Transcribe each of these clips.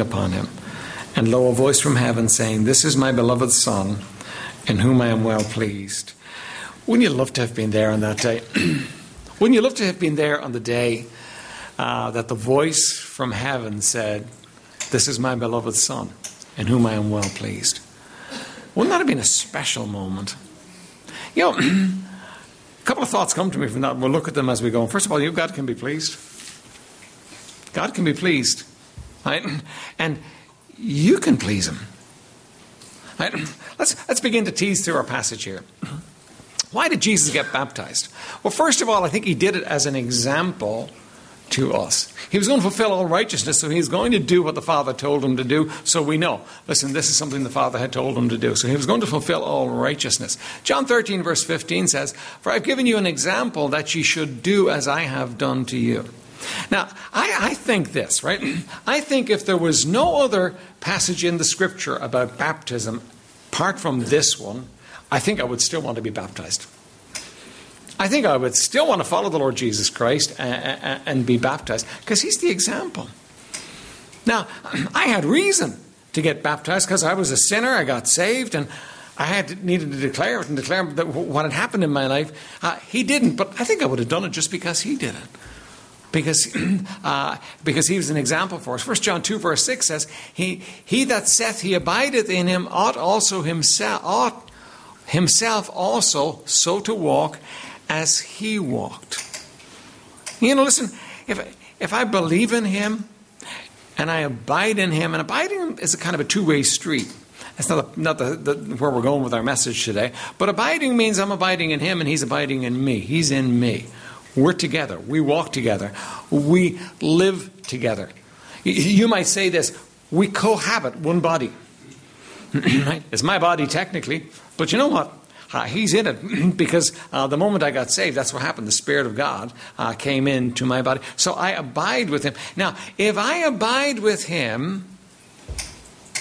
upon him. And lo, a voice from heaven saying, This is my beloved Son, in whom I am well pleased. Wouldn't you love to have been there on that day? Wouldn't you love to have been there on the day uh, that the voice from heaven said, This is my beloved Son, in whom I am well pleased? Wouldn't that have been a special moment? You know, a couple of thoughts come to me from that. We'll look at them as we go. First of all, you, God can be pleased. God can be pleased. Right? And you can please Him. Right? Let's, let's begin to tease through our passage here. Why did Jesus get baptized? Well, first of all, I think He did it as an example to us. He was going to fulfill all righteousness, so he's going to do what the Father told him to do, so we know. Listen, this is something the Father had told him to do. So he was going to fulfill all righteousness. John 13, verse 15 says, For I've given you an example that ye should do as I have done to you. Now, I, I, think this, right? I think if there was no other passage in the scripture about baptism apart from this one, I think I would still want to be baptized. I think I would still want to follow the Lord Jesus Christ and, and be baptized because he's the example. Now, I had reason to get baptized because I was a sinner, I got saved, and I had needed to declare it and declare what had happened in my life. Uh, he didn't, but I think I would have done it just because he did it because, uh, because he was an example for us. 1 John 2, verse 6 says, He, he that saith he abideth in him ought also himself, ought himself also so to walk as he walked. You know, listen, if, if I believe in him and I abide in him, and abiding is a kind of a two way street. That's not, the, not the, the, where we're going with our message today. But abiding means I'm abiding in him and he's abiding in me. He's in me. We're together. We walk together. We live together. You might say this we cohabit one body. right? It's my body technically, but you know what? Uh, he's in it because uh, the moment I got saved, that's what happened. The Spirit of God uh, came into my body. So I abide with Him. Now, if I abide with Him,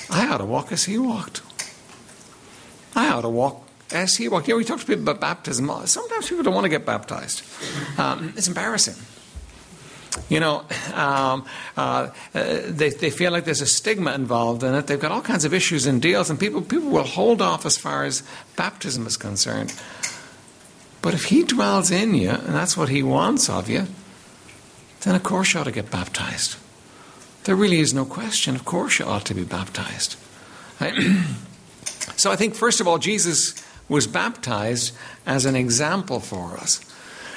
I ought to walk as He walked. I ought to walk as He walked. Yeah, we talked to people about baptism. Sometimes people don't want to get baptized, um, it's embarrassing. You know, um, uh, they, they feel like there's a stigma involved in it. They've got all kinds of issues and deals, and people, people will hold off as far as baptism is concerned. But if He dwells in you, and that's what He wants of you, then of course you ought to get baptized. There really is no question. Of course you ought to be baptized. so I think, first of all, Jesus was baptized as an example for us.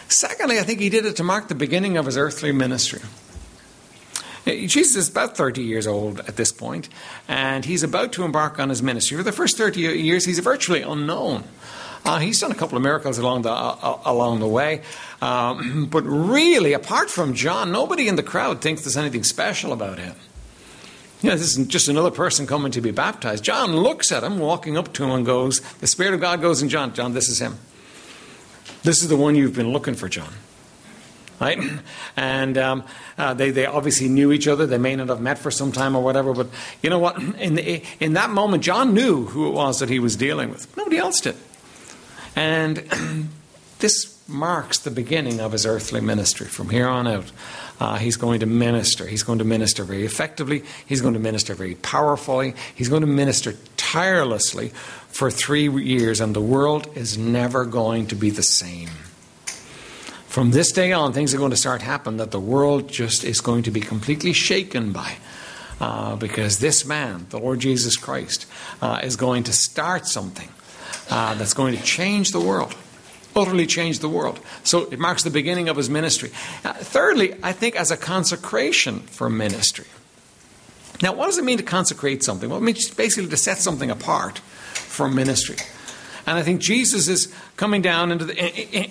Secondly, I think he did it to mark the beginning of his earthly ministry. Jesus is about 30 years old at this point, and he's about to embark on his ministry. For the first 30 years, he's virtually unknown. Uh, he's done a couple of miracles along the, uh, along the way. Um, but really, apart from John, nobody in the crowd thinks there's anything special about him. Know, this isn't just another person coming to be baptized. John looks at him, walking up to him, and goes, The Spirit of God goes in John. John, this is him. This is the one you've been looking for, John. Right? And um, uh, they, they obviously knew each other. They may not have met for some time or whatever, but you know what? In, the, in that moment, John knew who it was that he was dealing with. Nobody else did. And this marks the beginning of his earthly ministry. From here on out, uh, he's going to minister. He's going to minister very effectively. He's going to minister very powerfully. He's going to minister tirelessly for three years, and the world is never going to be the same. From this day on, things are going to start happening that the world just is going to be completely shaken by. Uh, because this man, the Lord Jesus Christ, uh, is going to start something uh, that's going to change the world utterly changed the world. So it marks the beginning of his ministry. Uh, thirdly, I think as a consecration for ministry. Now, what does it mean to consecrate something? Well, it means basically to set something apart for ministry. And I think Jesus is coming down into the,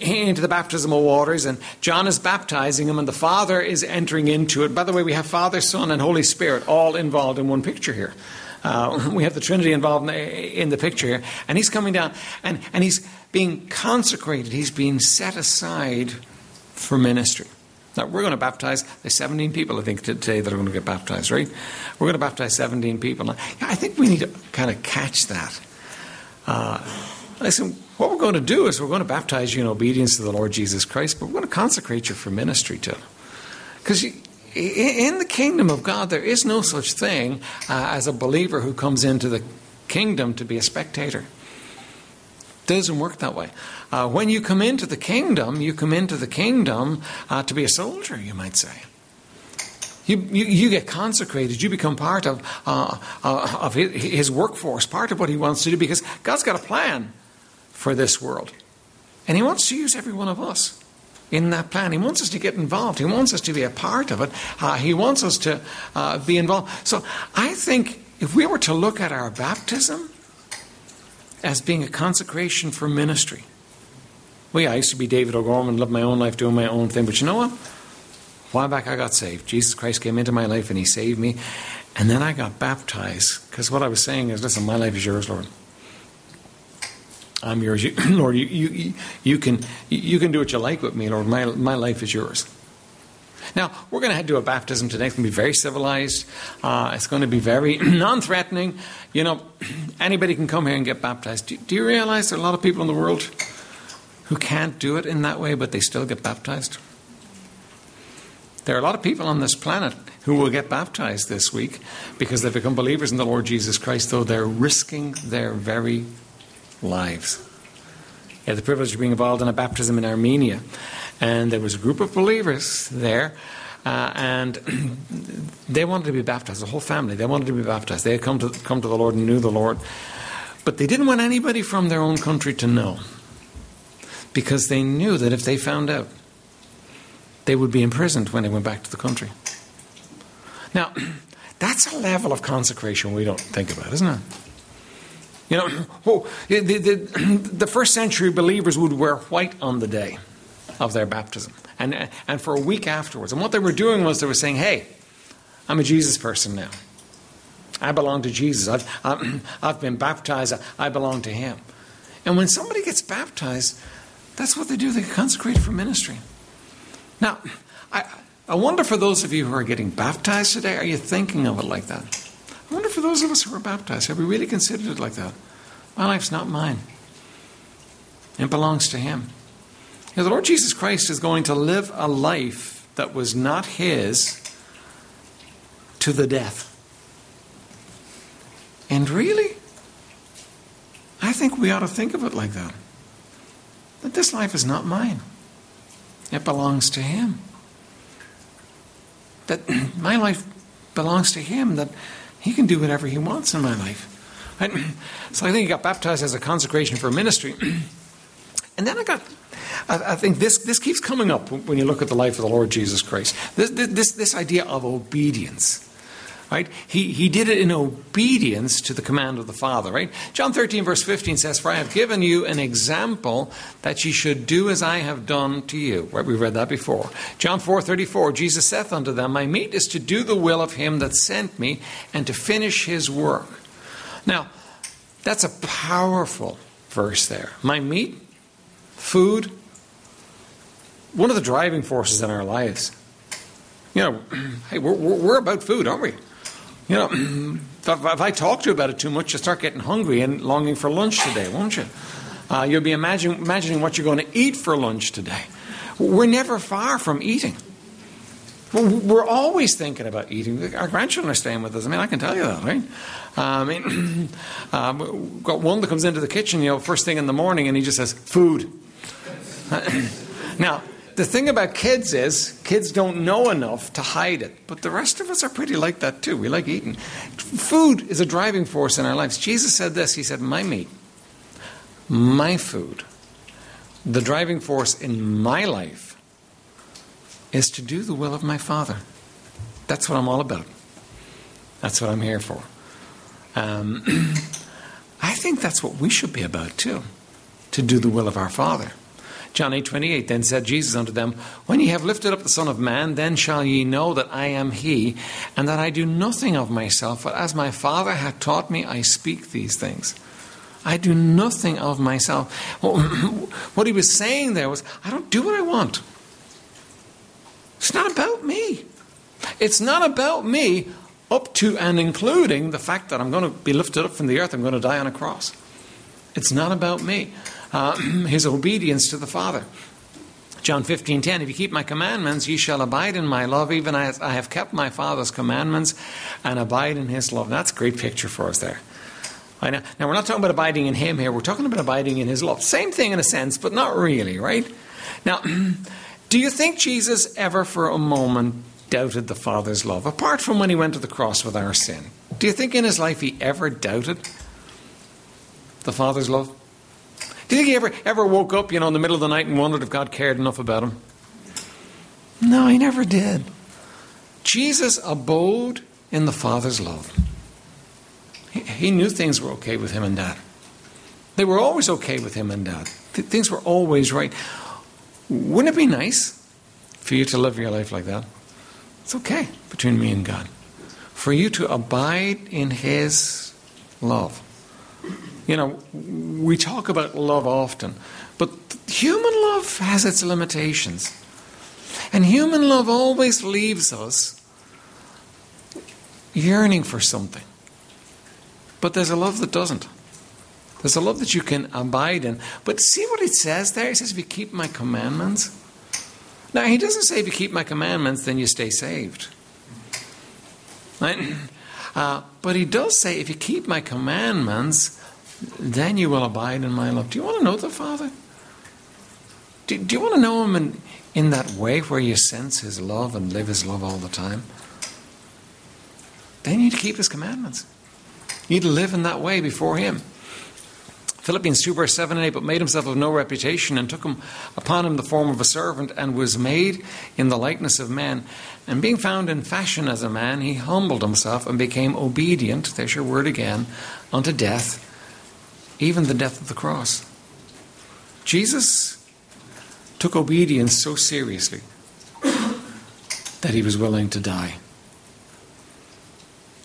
into the baptismal waters, and John is baptizing him, and the Father is entering into it. By the way, we have Father, Son, and Holy Spirit all involved in one picture here. Uh, we have the Trinity involved in the, in the, picture. And he's coming down, and, and he's being consecrated, he's being set aside for ministry. Now, we're going to baptize, there's 17 people, I think, today that are going to get baptized, right? We're going to baptize 17 people. Now, I think we need to kind of catch that. Uh, listen, what we're going to do is we're going to baptize you in obedience to the Lord Jesus Christ, but we're going to consecrate you for ministry too. Because in the kingdom of God, there is no such thing uh, as a believer who comes into the kingdom to be a spectator. It doesn't work that way. Uh, when you come into the kingdom, you come into the kingdom uh, to be a soldier, you might say. You, you, you, get consecrated. You become part of, uh, uh, of his, his workforce, part of what he wants to do, because God's got a plan for this world. And he wants to use every one of us in that plan. He wants us to get involved. He wants us to be a part of it. Uh, he wants us to uh, be involved. So I think if we were to look at our baptism as being a consecration for ministry, well, yeah, I used to be David O'Gorman, live my own life, doing my own thing. But you know what? A while back, I got saved. Jesus Christ came into my life and He saved me. And then I got baptized because what I was saying is, listen, my life is yours, Lord. I'm yours. You, Lord, you, you, you, can, you can do what you like with me, Lord. My, my life is yours. Now, we're going to do a baptism today. It's going to be very civilized. Uh, it's going to be very non threatening. You know, anybody can come here and get baptized. Do, do you realize there are a lot of people in the world who can't do it in that way, but they still get baptized? There are a lot of people on this planet who will get baptized this week because they've become believers in the Lord Jesus Christ, though they're risking their very lives. I had the privilege of being involved in a baptism in Armenia, and there was a group of believers there. Uh, and they wanted to be baptized, the whole family. They wanted to be baptized. They had come to, come to the Lord and knew the Lord. But they didn't want anybody from their own country to know because they knew that if they found out, they would be imprisoned when they went back to the country. Now, that's a level of consecration we don't think about, isn't it? You know, the, the, the first century believers would wear white on the day of their baptism and, and for a week afterwards. And what they were doing was they were saying, hey, I'm a Jesus person now. I belong to Jesus. I've, I've been baptized. I belong to Him. And when somebody gets baptized, that's what they do. They consecrate for ministry. Now, I, I wonder for those of you who are getting baptized today, are you thinking of it like that? For those of us who are baptized, have we really considered it like that? My life's not mine, it belongs to Him. Now, the Lord Jesus Christ is going to live a life that was not His to the death. And really, I think we ought to think of it like that. That this life is not mine, it belongs to Him. That my life belongs to Him, that he can do whatever he wants in my life. So I think he got baptized as a consecration for ministry. and then I got, I, I, think this, this keeps coming up when you look at the life of the Lord Jesus Christ. This, this, this idea of obedience. Right? He, he did it in obedience to the command of the Father, right? John 13, verse 15 says, For I have given you an example that ye should do as I have done to you. Right? We've read that before. John 4, 34, Jesus saith unto them, My meat is to do the will of him that sent me and to finish his work. Now, that's a powerful verse there. My meat, food, one of the driving forces in our lives. You know, hey, we're, we're about food, aren't we? You know, if I talk to you about it too much, you start getting hungry and longing for lunch today, won't you? Uh, you'll be imagine, imagining what you're going to eat for lunch today. We're never far from eating. We're always thinking about eating. Our grandchildren are staying with us. I mean, I can tell you that, right? Uh, I mean, um, we've got one that comes into the kitchen, you know, first thing in the morning, and he just says, "Food." now, the thing about kids is kids don't know enough to hide it, but the rest of us are pretty like that too. We like eating. Food is a driving force in our lives. Jesus said this He said, My meat, my food, the driving force in my life is to do the will of my Father. That's what I'm all about. That's what I'm here for. Um, I think that's what we should be about too, to do the will of our Father. John 8 28, then said Jesus unto them, When ye have lifted up the Son of Man, then shall ye know that I am he, and that I do nothing of myself, but as my Father hath taught me, I speak these things. I do nothing of myself. What he was saying there was, I don't do what I want. It's not about me. It's not about me up to and including the fact that I'm going to be lifted up from the earth, I'm going to die on a cross. It's not about me uh, his obedience to the Father. John 15:10 If you keep my commandments ye shall abide in my love even as I have kept my father's commandments and abide in his love. That's a great picture for us there. Now we're not talking about abiding in him here. We're talking about abiding in his love. Same thing in a sense, but not really, right? Now, do you think Jesus ever for a moment doubted the Father's love apart from when he went to the cross with our sin? Do you think in his life he ever doubted the Father's love? Do you think he ever, ever woke up, you know, in the middle of the night and wondered if God cared enough about him? No, he never did. Jesus abode in the Father's love. He, he knew things were okay with him and Dad. They were always okay with him and Dad. Th- things were always right. Wouldn't it be nice for you to live your life like that? It's okay between me and God. For you to abide in His love. You know, we talk about love often, but human love has its limitations. And human love always leaves us yearning for something. But there's a love that doesn't. There's a love that you can abide in. But see what it says there? It says, if you keep my commandments. Now, he doesn't say if you keep my commandments, then you stay saved. Right? Uh, but he does say, if you keep my commandments, then you will abide in my love. Do you want to know the Father? Do, do you want to know Him in, in that way where you sense His love and live His love all the time? Then you need to keep His commandments. You need to live in that way before Him. Philippians 2, verse 7 and 8, but made himself of no reputation, and took him upon him the form of a servant, and was made in the likeness of men. And being found in fashion as a man, he humbled himself and became obedient, there's your word again, unto death, even the death of the cross. Jesus took obedience so seriously that he was willing to die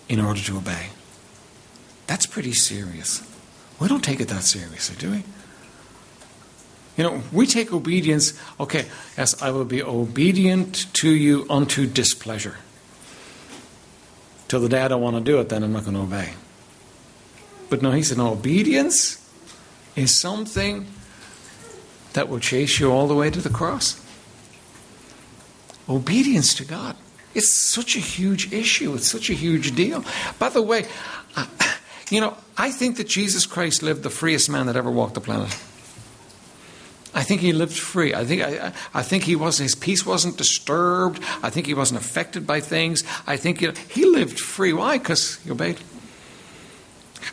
in order to obey. That's pretty serious. We don't take it that seriously, do we? You know, we take obedience, okay, yes, I will be obedient to you unto displeasure. Till the day I don't want to do it, then I'm not going to obey. But no, he said, no, obedience is something that will chase you all the way to the cross. Obedience to God. It's such a huge issue. It's such a huge deal. By the way, uh, you know, I think that Jesus Christ lived the freest man that ever walked the planet. I think he lived free. I think I, I think he was his peace wasn't disturbed. I think he wasn't affected by things. I think you know, he lived free. Why? Because he obeyed.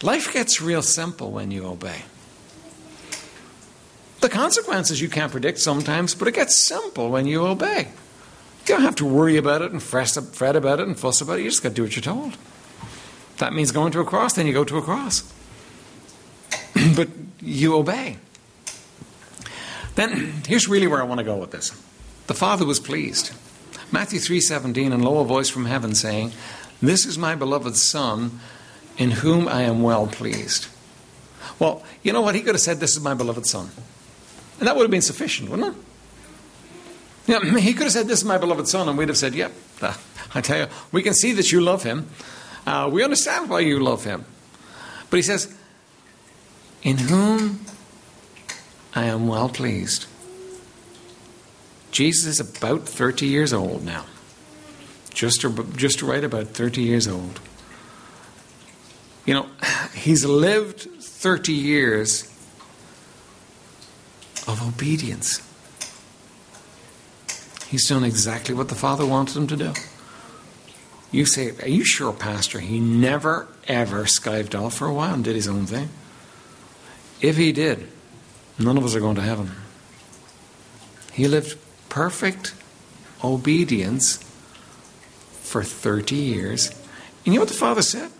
Life gets real simple when you obey. The consequences you can't predict sometimes, but it gets simple when you obey. You don't have to worry about it and fret about it and fuss about it. You just got to do what you're told. That means going to a cross, then you go to a cross. but you obey. Then here's really where I want to go with this. The Father was pleased. Matthew 3:17 and lo a voice from heaven saying, "This is my beloved son in whom I am well pleased." Well, you know what? He could have said, "This is my beloved son." And that would have been sufficient, wouldn't it? Yeah, he could have said, This is my beloved son, and we'd have said, Yep, yeah, I tell you, we can see that you love him. Uh, we understand why you love him. But he says, In whom I am well pleased. Jesus is about 30 years old now. Just, just right about 30 years old. You know, he's lived 30 years of obedience. He's done exactly what the Father wanted him to do. You say, Are you sure, Pastor? He never, ever skived off for a while and did his own thing? If he did, none of us are going to heaven. He lived perfect obedience for 30 years. And you know what the Father said?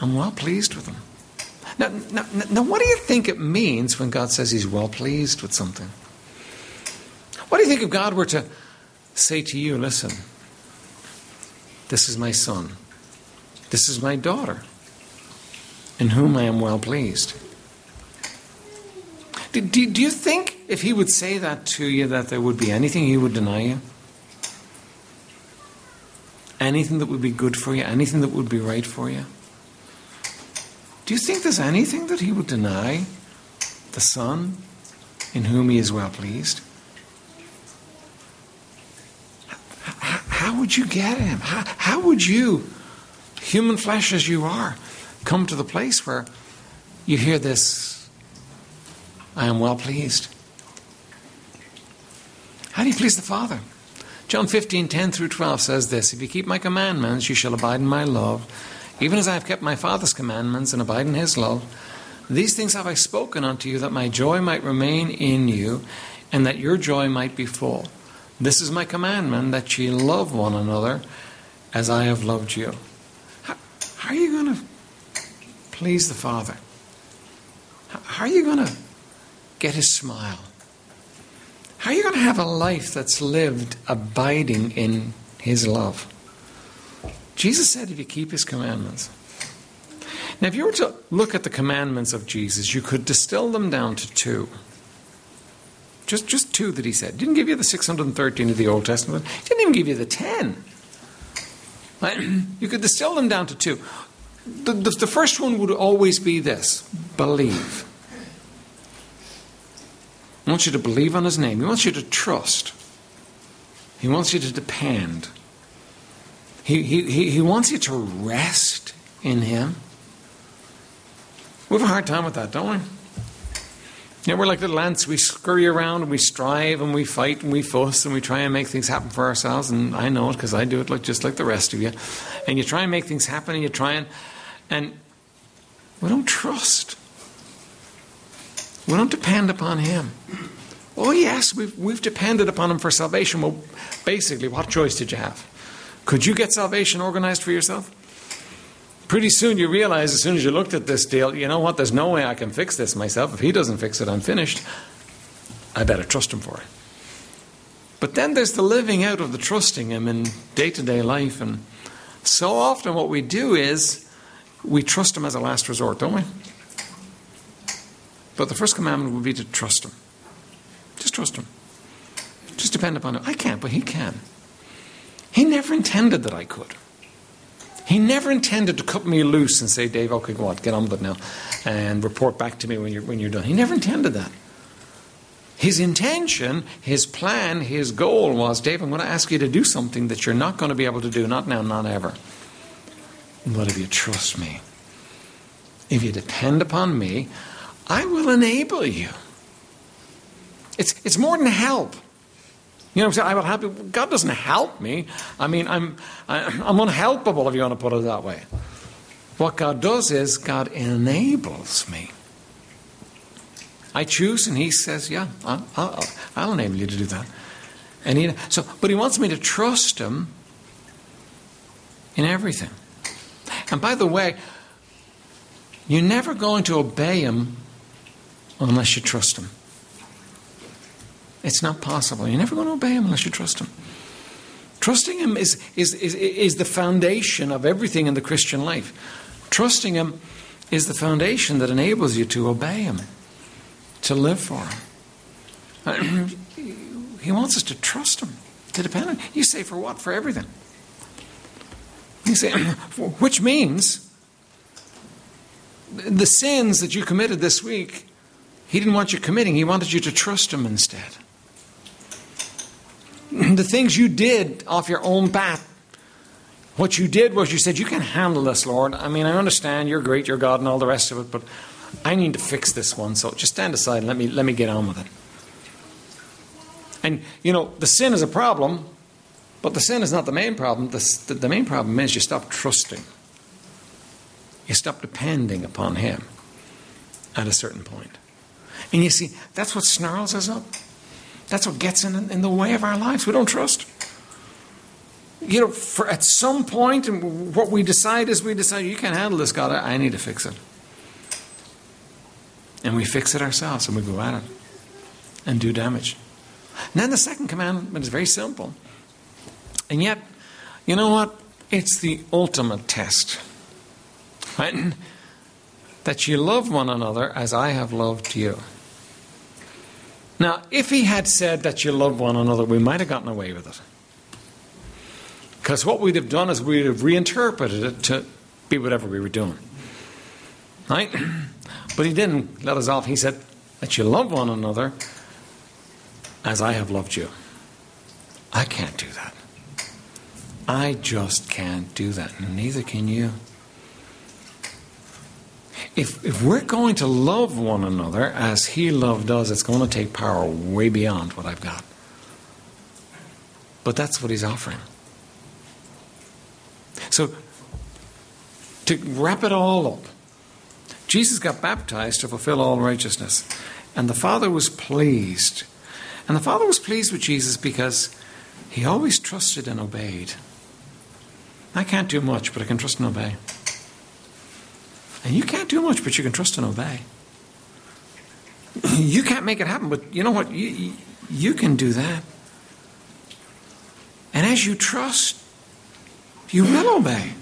I'm well pleased with him. Now, now, now, what do you think it means when God says he's well pleased with something? What do you think if God were to say to you, listen, this is my son. This is my daughter, in whom I am well pleased. Do, do, do, you think if he would say that to you that there would be anything he would deny you? Anything that would be good for you? Anything that would be right for you? Do you think there's anything that he would deny the Son in whom he is well pleased. How would you get him? How, how would you, human flesh as you are, come to the place where you hear this, I am well pleased? How do you please the Father? John 15, 10 through 12 says this If you keep my commandments, you shall abide in my love, even as I have kept my Father's commandments and abide in his love. These things have I spoken unto you, that my joy might remain in you, and that your joy might be full. This is my commandment, that ye love one another as I have loved you. How, how are you going to please the Father? How are you going to get his smile? How are you going to have a life that's lived abiding in his love? Jesus said if you keep his commandments, now, if you were to look at the commandments of Jesus, you could distill them down to two. Just, just two that he said. Didn't give you the 613 of the Old Testament. Didn't even give you the 10. You could distill them down to two. The, the, the first one would always be this believe. He wants you to believe on his name. He wants you to trust. He wants you to depend. He, he, he wants you to rest in him. We have a hard time with that, don't we? You know, we're like little ants. We scurry around and we strive and we fight and we fuss and we try and make things happen for ourselves. And I know it because I do it like, just like the rest of you. And you try and make things happen and you try and, and we don't trust. We don't depend upon Him. Oh, yes, we've, we've depended upon Him for salvation. Well, basically, what choice did you have? Could you get salvation organized for yourself? pretty soon you realize, as soon as you looked at this deal, you know what, there's no way I can fix this myself. If he doesn't fix it, I'm finished. I better trust him for it. But then there's the living out of the trusting him in day to day life. And so often what we do is we trust him as a last resort, don't we? But the first commandment would be to trust him. Just trust him. Just depend upon him. I can't, but he can. He never intended that I could. He never intended to cut me loose and say, Dave, okay, go on, get on with it now, and report back to me when you're, when you're done. He never intended that. His intention, his plan, his goal was, Dave, I'm going to ask you to do something that you're not going to be able to do, not now, not ever. But if you trust me, if you depend upon me, I will enable you. It's, it's more than help. You know what I'm saying? I will help. God doesn't help me. I mean, I'm, I'm unhelpable if you want to put it that way. What God does is God enables me. I choose, and He says, "Yeah, I'll, I'll, I'll enable you to do that." And he, so, but He wants me to trust Him in everything. And by the way, you're never going to obey Him unless you trust Him. It's not possible. You're never going to obey him unless you trust him. Trusting him is, is, is, is the foundation of everything in the Christian life. Trusting him is the foundation that enables you to obey him, to live for him. He wants us to trust him, to depend on him. You say, for what? For everything. You say, which means the sins that you committed this week, he didn't want you committing, he wanted you to trust him instead. the things you did off your own bat. What you did was you said, You can handle this, Lord. I mean, I understand you're great, you're God, and all the rest of it, but I need to fix this one. So just stand aside and let me, let me get on with it. And, you know, the sin is a problem, but the sin is not the main problem. The, the, the main problem is you stop trusting, you stop depending upon Him at a certain point. And you see, that's what snarls us up. That's what gets in, in the way of our lives. We don't trust. You know, for at some point, and what we decide is we decide, you can't handle this, God, I, need to fix it. And we fix it ourselves and we go at it and do damage. And then the second commandment is very simple. And yet, you know what? It's the ultimate test. Right? That you love one another as I have loved you. Now, if he had said that you love one another, we might have gotten away with it. Because what we'd have done is we'd have reinterpreted it to be whatever we were doing. Right? But he didn't let us off. He said that you love one another as I have loved you. I can't do that. I just can't do that, neither can you. If, if we're going to love one another as He loved us, it's going to take power way beyond what I've got. But that's what He's offering. So, to wrap it all up, Jesus got baptized to fulfill all righteousness. And the Father was pleased. And the Father was pleased with Jesus because he always trusted and obeyed. I can't do much, but I can trust and obey. And you can't do much, but you can trust and obey. You can't make it happen, but you know what? You, you can do that. And as you trust, you will obey.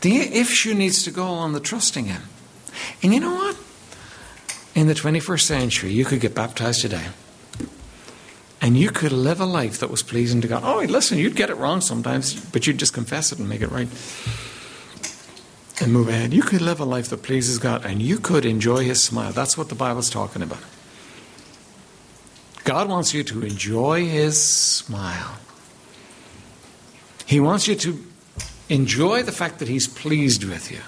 The issue needs to go on the trusting end. And you know what? In the 21st century, you could get baptized today. And you could live a life that was pleasing to God. Oh, listen, you'd get it wrong sometimes, but you'd just confess it and make it right. And move ahead. You could live a life that pleases God and you could enjoy His smile. That's what the Bible's talking about. God wants you to enjoy His smile. He wants you to enjoy the fact that He's pleased with you.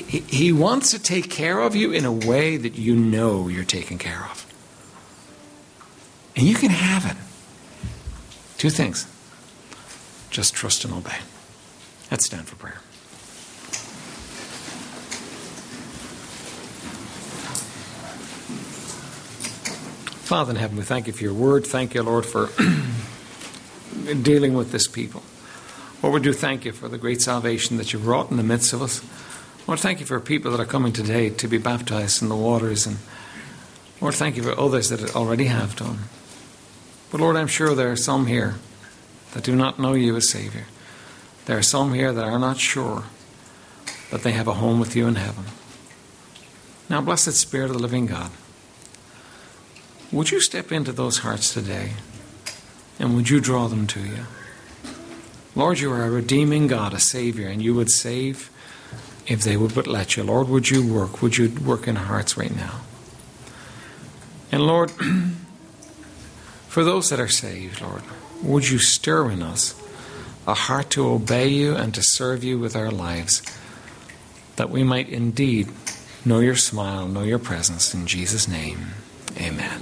He wants to take care of you in a way that you know you're taken care of. And you can have it. Two things just trust and obey. Let's stand for prayer. Father in heaven, we thank you for your word. Thank you, Lord, for dealing with this people. Lord, we do thank you for the great salvation that you've wrought in the midst of us. Lord, thank you for people that are coming today to be baptized in the waters. And Lord, thank you for others that already have done. But Lord, I'm sure there are some here that do not know you as Savior. There are some here that are not sure that they have a home with you in heaven. Now, blessed Spirit of the living God, would you step into those hearts today and would you draw them to you? Lord, you are a redeeming God, a Savior, and you would save if they would but let you. Lord, would you work? Would you work in hearts right now? And Lord, For those that are saved, Lord, would you stir in us a heart to obey you and to serve you with our lives, that we might indeed know your smile, know your presence. In Jesus' name, amen.